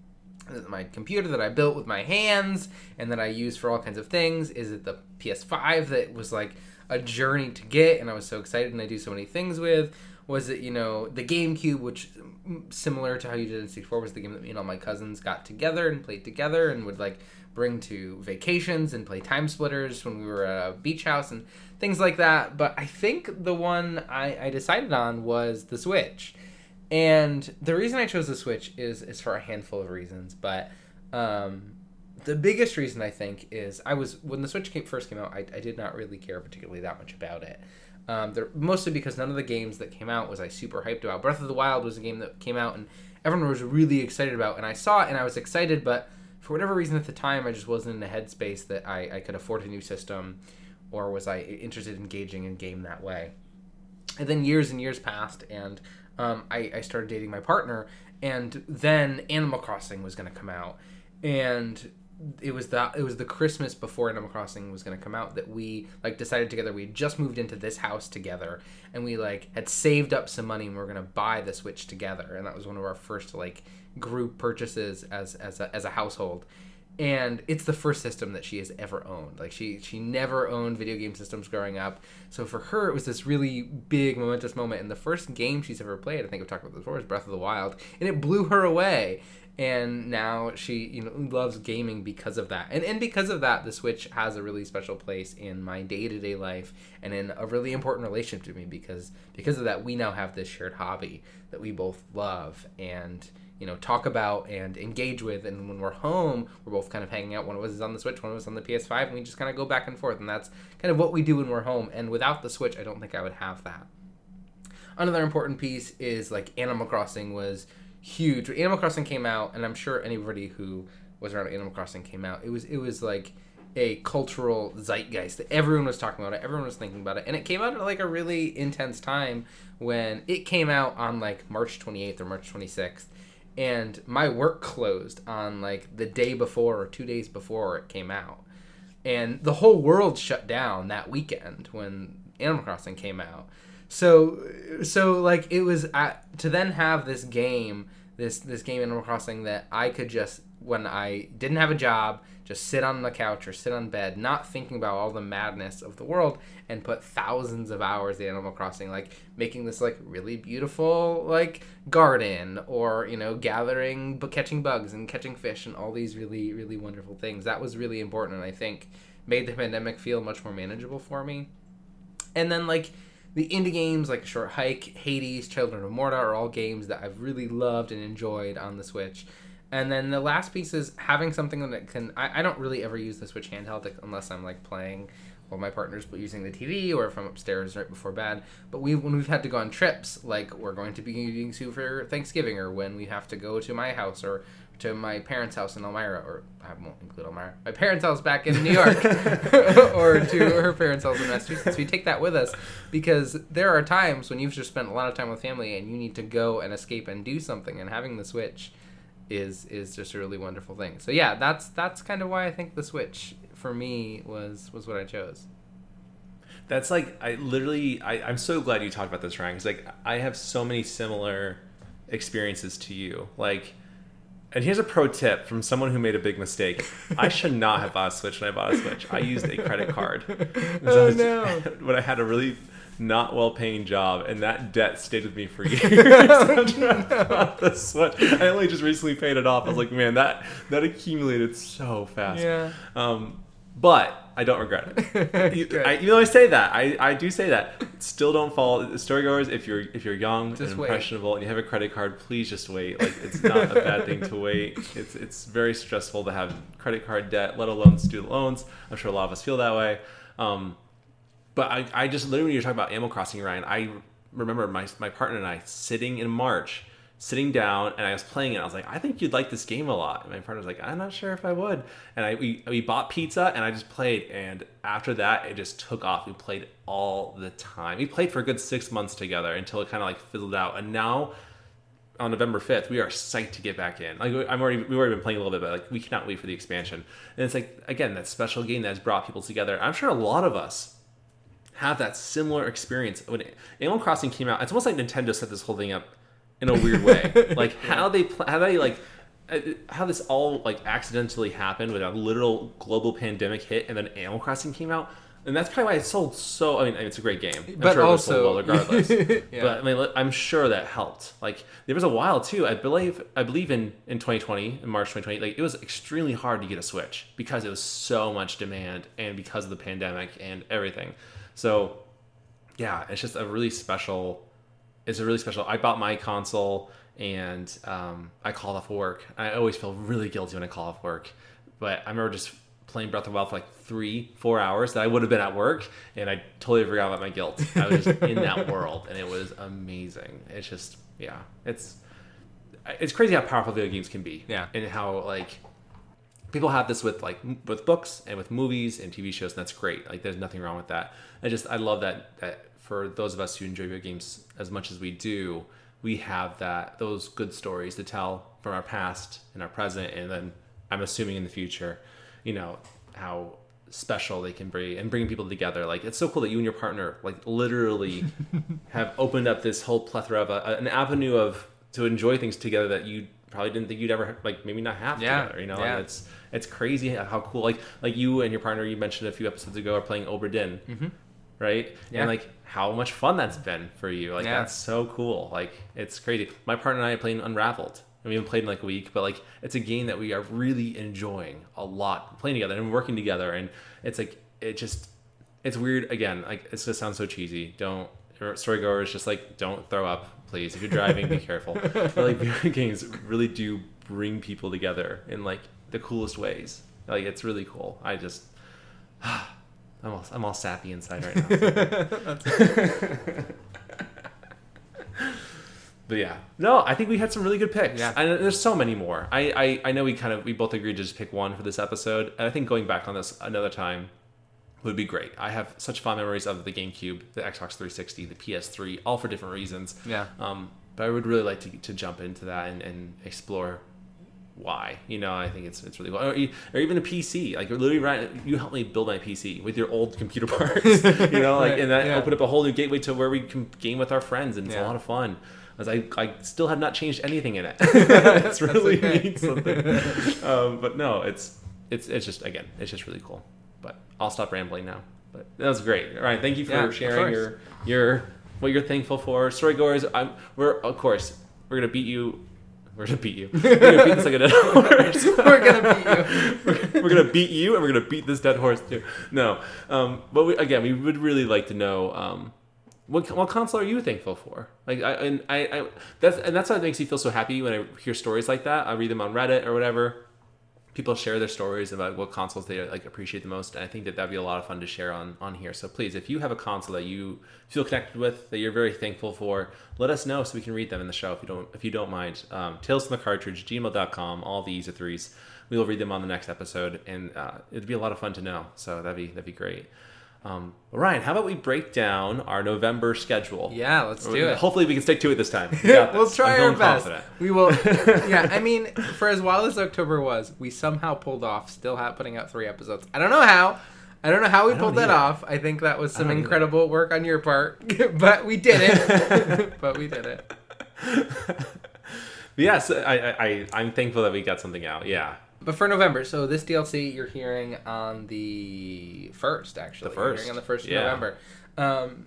my computer that I built with my hands and that I use for all kinds of things? Is it the PS5 that was like a journey to get and I was so excited and I do so many things with? Was it, you know, the GameCube, which mm, similar to how you did N64 was the game that me and all my cousins got together and played together and would like bring to vacations and play TimeSplitters when we were at a beach house and things like that. But I think the one I, I decided on was the Switch and the reason I chose the Switch is is for a handful of reasons, but um, the biggest reason I think is I was when the Switch came, first came out, I, I did not really care particularly that much about it. Um, mostly because none of the games that came out was I super hyped about. Breath of the Wild was a game that came out and everyone was really excited about, and I saw it and I was excited, but for whatever reason at the time, I just wasn't in a headspace that I, I could afford a new system, or was I interested in engaging in game that way. And then years and years passed, and um, I, I started dating my partner, and then Animal Crossing was going to come out, and it was that it was the Christmas before Animal Crossing was going to come out that we like decided together we had just moved into this house together and we like had saved up some money and we were going to buy the Switch together. And that was one of our first like group purchases as as a, as a household and it's the first system that she has ever owned. Like she she never owned video game systems growing up. So for her it was this really big momentous moment. And the first game she's ever played i think i've talked about this before is breath of the wild. And it blew her away. And now she you know loves gaming because of that. And and because of that the switch has a really special place in my day-to-day life and in a really important relationship to me because because of that we now have this shared hobby that we both love. And you know talk about and engage with. And when we're home we're both kind of hanging out. One of us is on the switch one of us on the ps5 and we just kind of go back and forth. And that's kind of what we do when we're home. And without the switch i don't think i would have that. Another important piece is like animal crossing was huge. Animal crossing came out and i'm sure anybody who was around animal crossing came out it was it was like a cultural zeitgeist that everyone was talking about it everyone was thinking about it. And it came out at like a really intense time when it came out on like march 28th or march 26th and my work closed on like the day before or two days before it came out. And the whole world shut down that weekend when animal crossing came out. So so like it was to then have this game this this game animal crossing that i could just when i didn't have a job just sit on the couch or sit on bed, not thinking about all the madness of the world, and put thousands of hours in Animal Crossing, like making this like really beautiful like garden, or you know gathering, but catching bugs and catching fish and all these really really wonderful things. That was really important, and I think made the pandemic feel much more manageable for me. And then like the indie games like Short Hike, Hades, Children of Morta are all games that I've really loved and enjoyed on the Switch. And then the last piece is having something that can. I, I don't really ever use the Switch handheld unless I'm like playing or my partner's using the TV or if I'm upstairs right before bed. But we when we've had to go on trips, like we're going to be eating soup for Thanksgiving, or when we have to go to my house or to my parents' house in Elmira, or I won't include Elmira, my parents' house back in New York, or to her parents' house in Massachusetts. We take that with us because there are times when you've just spent a lot of time with family and you need to go and escape and do something, and having the Switch is is just a really wonderful thing. So yeah, that's that's kind of why I think the Switch for me was was what I chose. That's like I literally I, I'm so glad you talked about this, Ryan. Because like I have so many similar experiences to you. Like, and here's a pro tip from someone who made a big mistake. I should not have bought a Switch when I bought a Switch. I used a credit card. oh no! when I had a really not well paying job, and that debt stayed with me for years. I only just recently paid it off. I was like, man, that that accumulated so fast. Yeah. Um, but I don't regret it. you, I, even though I say that, I, I do say that. Still don't fall. Storygoers, if you're if you're young just and impressionable wait. and you have a credit card, please just wait. Like it's not a bad thing to wait. It's it's very stressful to have credit card debt, let alone student loans. I'm sure a lot of us feel that way. Um, but I, I just literally when you're talking about Animal Crossing, Ryan, I remember my my partner and I sitting in March sitting down and I was playing it. I was like, I think you'd like this game a lot. And my partner was like, I'm not sure if I would. And I we, we bought pizza and I just played. And after that, it just took off. We played all the time. We played for a good six months together until it kind of like fizzled out. And now on November 5th, we are psyched to get back in. Like I'm already we've already been playing a little bit, but like we cannot wait for the expansion. And it's like again that special game that has brought people together. I'm sure a lot of us have that similar experience when Animal Crossing came out. It's almost like Nintendo set this whole thing up in a weird way. like how they pl- how they like uh, how this all like accidentally happened with a literal global pandemic hit, and then Animal Crossing came out. And that's probably why it sold so. I mean, it's a great game, I'm But sure it sold also- well regardless. Yeah. But I mean, I'm sure that helped. Like there was a while too. I believe I believe in in 2020, in March 2020, like it was extremely hard to get a Switch because it was so much demand and because of the pandemic and everything. So yeah, it's just a really special. It's a really special. I bought my console and um, I called off work. I always feel really guilty when I call off work, but I remember just playing Breath of the Wild for like three, four hours that I would have been at work, and I totally forgot about my guilt. I was just in that world, and it was amazing. It's just yeah, it's it's crazy how powerful video games can be. Yeah. and how like people have this with like m- with books and with movies and TV shows, and that's great. Like there's nothing wrong with that. I just I love that that for those of us who enjoy video games as much as we do, we have that those good stories to tell from our past and our present, and then I'm assuming in the future, you know how special they can be and bringing people together like it's so cool that you and your partner like literally have opened up this whole plethora of a, an avenue of to enjoy things together that you probably didn't think you'd ever like maybe not have Yeah, together you know? Yeah. and it's it's crazy how cool like like you and your partner you mentioned a few episodes ago are playing Oberdin right? Mm-hmm. Yeah. and like how much fun that's been for you. Like Yeah. that's so cool. Like it's crazy. My partner and I are playing Unraveled. And we haven't played in like a week but like it's a game that we are really enjoying a lot playing together and working together. And it's like it just it's weird. Again like it just sounds so cheesy. Don't storygoers just like don't throw up please if you're driving be careful but like video games really do bring people together in like the coolest ways like it's really cool i just I'm all, I'm all sappy inside right now. but yeah, no, I think we had some really good picks. Yeah. and there's so many more. I, I I know we kind of we both agreed to just pick one for this episode, and I think going back on this another time would be great. I have such fond memories of the GameCube, the Xbox 360, the PS3, all for different reasons. Yeah. Um, but I would really like to, to jump into that and, and explore why. You know, I think it's it's really cool. Or, or even a PC. Like literally, right? You helped me build my PC with your old computer parts. you know, like Right, and that yeah. opened up a whole new gateway to where we can game with our friends, and it's a lot of fun. As I, I still have not changed anything in it. it's really okay. means something. um, but no, it's it's it's just again, it's just really cool. But I'll stop rambling now. But that was great. All right, thank you for Yeah, sharing your your what you're thankful for. Storygoers, I'm we're of course we're gonna beat you. We're gonna beat you. We're gonna beat this like a dead horse. We're gonna beat you. we're, we're gonna beat you, and we're gonna beat this dead horse too. No, um, but we, again, we would really like to know um, what what console are you thankful for? Like, I and I, I that's and that's what makes me feel so happy when I hear stories like that. I read them on Reddit or whatever. People share their stories about what consoles they like appreciate the most, and I think that that'd be a lot of fun to share on on here. So please, if you have a console that you feel connected with, that you're very thankful for, let us know so we can read them in the show. If you don't, if you don't mind, um, tales from the cartridge, gmail.com, all the easy threes. We will read them on the next episode, and uh, it'd be a lot of fun to know. So that'd be that'd be great. Um, Ryan, how about we break down our November schedule? Yeah, let's do it. Hopefully, we can stick to it this time. We we'll try I'm our best. confident. We will. yeah, I mean, for as wild as October was, we somehow pulled off still putting out three episodes. I don't know how. I don't know how we pulled that either. off. I think that was some don't either. incredible work on your part, but we did it. but we did it. Yes, I, I, I'm thankful that we got something out. Yeah, But for November, so this DLC you're hearing on the first, actually. The You're first, hearing on the first of yeah. November. Um,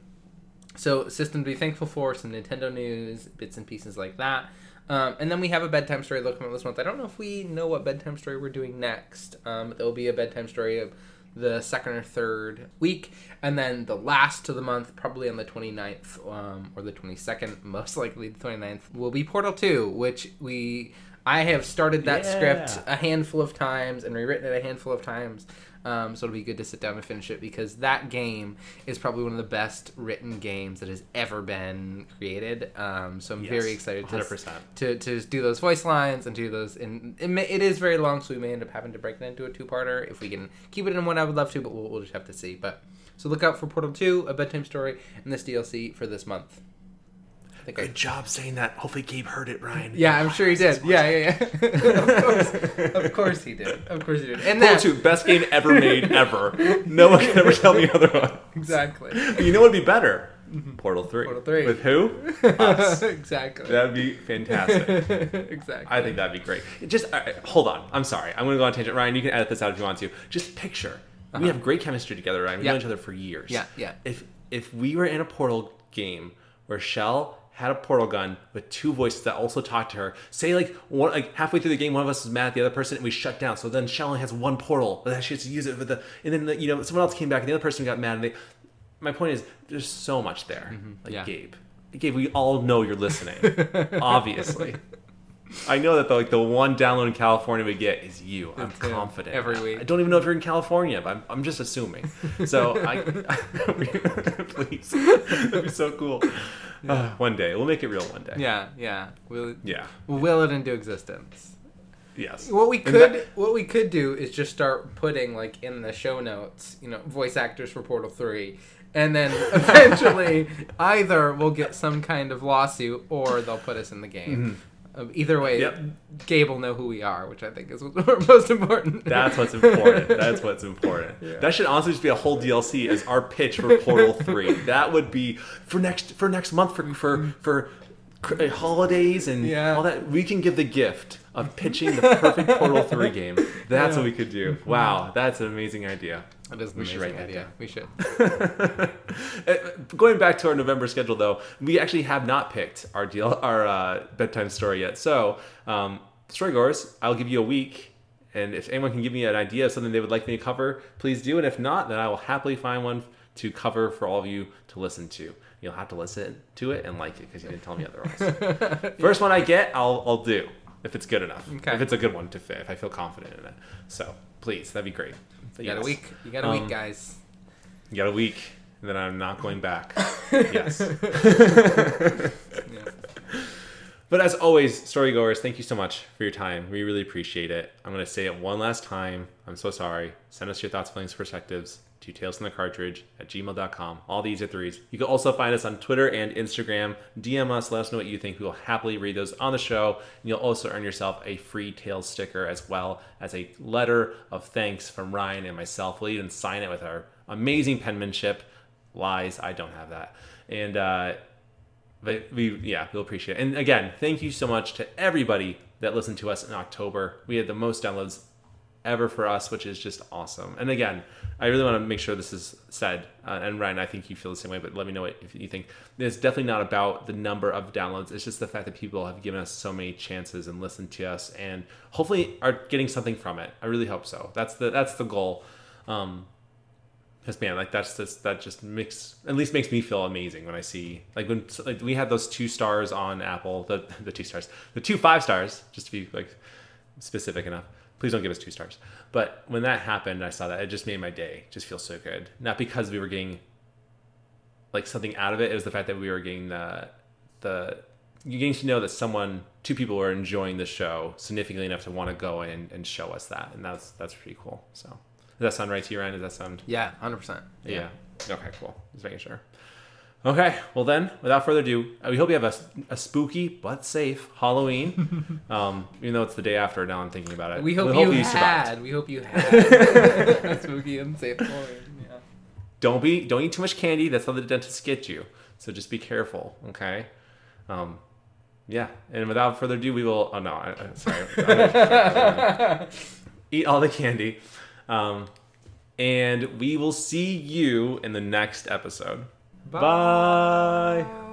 so system to be thankful for, some Nintendo news, bits and pieces like that. Um, and then we have a bedtime story that'll come out this month. I don't know if we know what bedtime story we're doing next. Um, there will be a bedtime story of the second or third week. And then the last of the month, probably on the 29th um, or the 22nd, most likely the 29th, will be Portal 2, which we I have started that Yeah. script a handful of times and rewritten it a handful of times. Um, so it'll be good to sit down and finish it because that game is probably one of the best written games that has ever been created. Um, so I'm Yes, very excited to to to do those voice lines and do those. And it, may, it is very long, so we may end up having to break it into a two parter. If we can keep it in one, I would love to, but we'll, we'll just have to see. But so look out for Portal Two, a bedtime story, and this DLC for this month. I think I Good job saying that. Hopefully, Gabe heard it, Ryan. yeah, I'm sure he did. Yeah, yeah, yeah. of, course, of course he did. Of course he did. And Portal that 2, best game ever made, ever. No one can ever tell me otherwise. exactly. You know what would be better? Mm-hmm. Portal 3. Portal 3. With who? Us. exactly. That'd be fantastic. exactly. I think that'd be great. Just all right, hold on. I'm sorry. I'm going to go on a tangent. Ryan, you can edit this out if you want to. Just picture. We uh-huh. have great chemistry together, Ryan. We've Yeah. known each other for years. Yeah, yeah. If if we were in a Portal game where Shell had a portal gun with two voices that also talked to her, say like one like halfway through the game, one of us is mad at the other person, and we shut down. So then Shell only has one portal, but she has to use it for the. And then you know someone else came back, and the other person got mad, and they. My point is, there's so much there. Like Mm-hmm. Yeah. Gabe, Gabe, we all know you're listening. obviously. I know that the, like the one download in California we get is you. I'm It's confident every week. I don't even know if you're in California, but I'm, I'm just assuming. So I, please, that'd be so cool. Uh, one day we'll make it real. One day. Yeah, yeah. We'll Yeah. we'll will it into existence. Yes. What we could that- what we could do is just start putting like in the show notes, you know, voice actors for Portal 3. And then eventually either we'll get some kind of lawsuit or they'll put us in the game. Uh, either way, Yep. Gabe will know who we are, which I think is what's most important. That's what's important. That's what's important. Yeah. That should honestly just be a whole DLC as our pitch for Portal Three. That would be for next for next month for for for uh, holidays and Yeah. all that. We can give the gift of pitching the perfect Portal Three game. That's Yeah. what we could do. Wow, that's an amazing idea. That is an We should write idea. down. We should. Uh, Going back to our November schedule, though, we actually have not picked our deal, our uh, bedtime story yet. So, um, storygoers, I'll give you a week, and if anyone can give me an idea of something they would like me to cover, please do. And if not, then I will happily find one to cover for all of you to listen to. You'll have to listen to it and like it because you didn't tell me otherwise. First one I get, I'll I'll do if it's good enough. Okay. If it's a good one to fit, if I feel confident in it. So please, that'd be great. But You got a week. You got a Um, week, guys. You got a week, and then I'm not going back. yes. Yeah. But as always, storygoers, thank you so much for your time. We really appreciate it. I'm going to say it one last time. I'm so sorry. Send us your thoughts, feelings, perspectives to tales from the cartridge at gmail.com. All these are threes. You can also find us on Twitter and Instagram. DM us, let us know what you think. We will happily read those on the show. And you'll also earn yourself a free Tales sticker as well as a letter of thanks from Ryan and myself. We'll even sign it with our amazing penmanship. Lies, I don't have that. And, uh, but we yeah we'll appreciate it and again thank you so much to everybody that listened to us in october we had the most downloads ever for us which is just awesome. And again i really want to make sure this is said uh, and ryan i think you feel the same way but let me know what if you think. It's definitely not about the number of downloads it's just the fact that people have given us so many chances and listened to us and hopefully are getting something from it. I really hope so. That's the that's the goal. Um because man, like that's just that just makes at least makes me feel amazing when I see like when like we had those two stars on Apple, the the two stars, the two five stars, just to be like specific enough. Please don't give us two stars. But when that happened, I saw that it just made my day just feel so good. Not because we were getting like something out of it. It was the fact that we were getting the the you getting to know that someone two people were enjoying the show significantly enough to want to go in and show us that, and that's that's pretty cool. So. Does that sound right to you, Ryan? Does that sound Yeah, hundred percent. yeah. Okay, cool. Just making sure. Okay, well then, without further ado, uh, we hope you have a, a spooky but safe Halloween. um, even though it's the day after, now I'm thinking about it. We hope, you, had. We hope you had a spooky and safe Halloween. Yeah. Don't be, don't eat too much candy. That's how the dentists get you. So just be careful. Okay. Um, yeah. And without further ado, we will. Oh no, I, I, sorry. eat all the candy. Um, and we will see you in the next episode. Bye.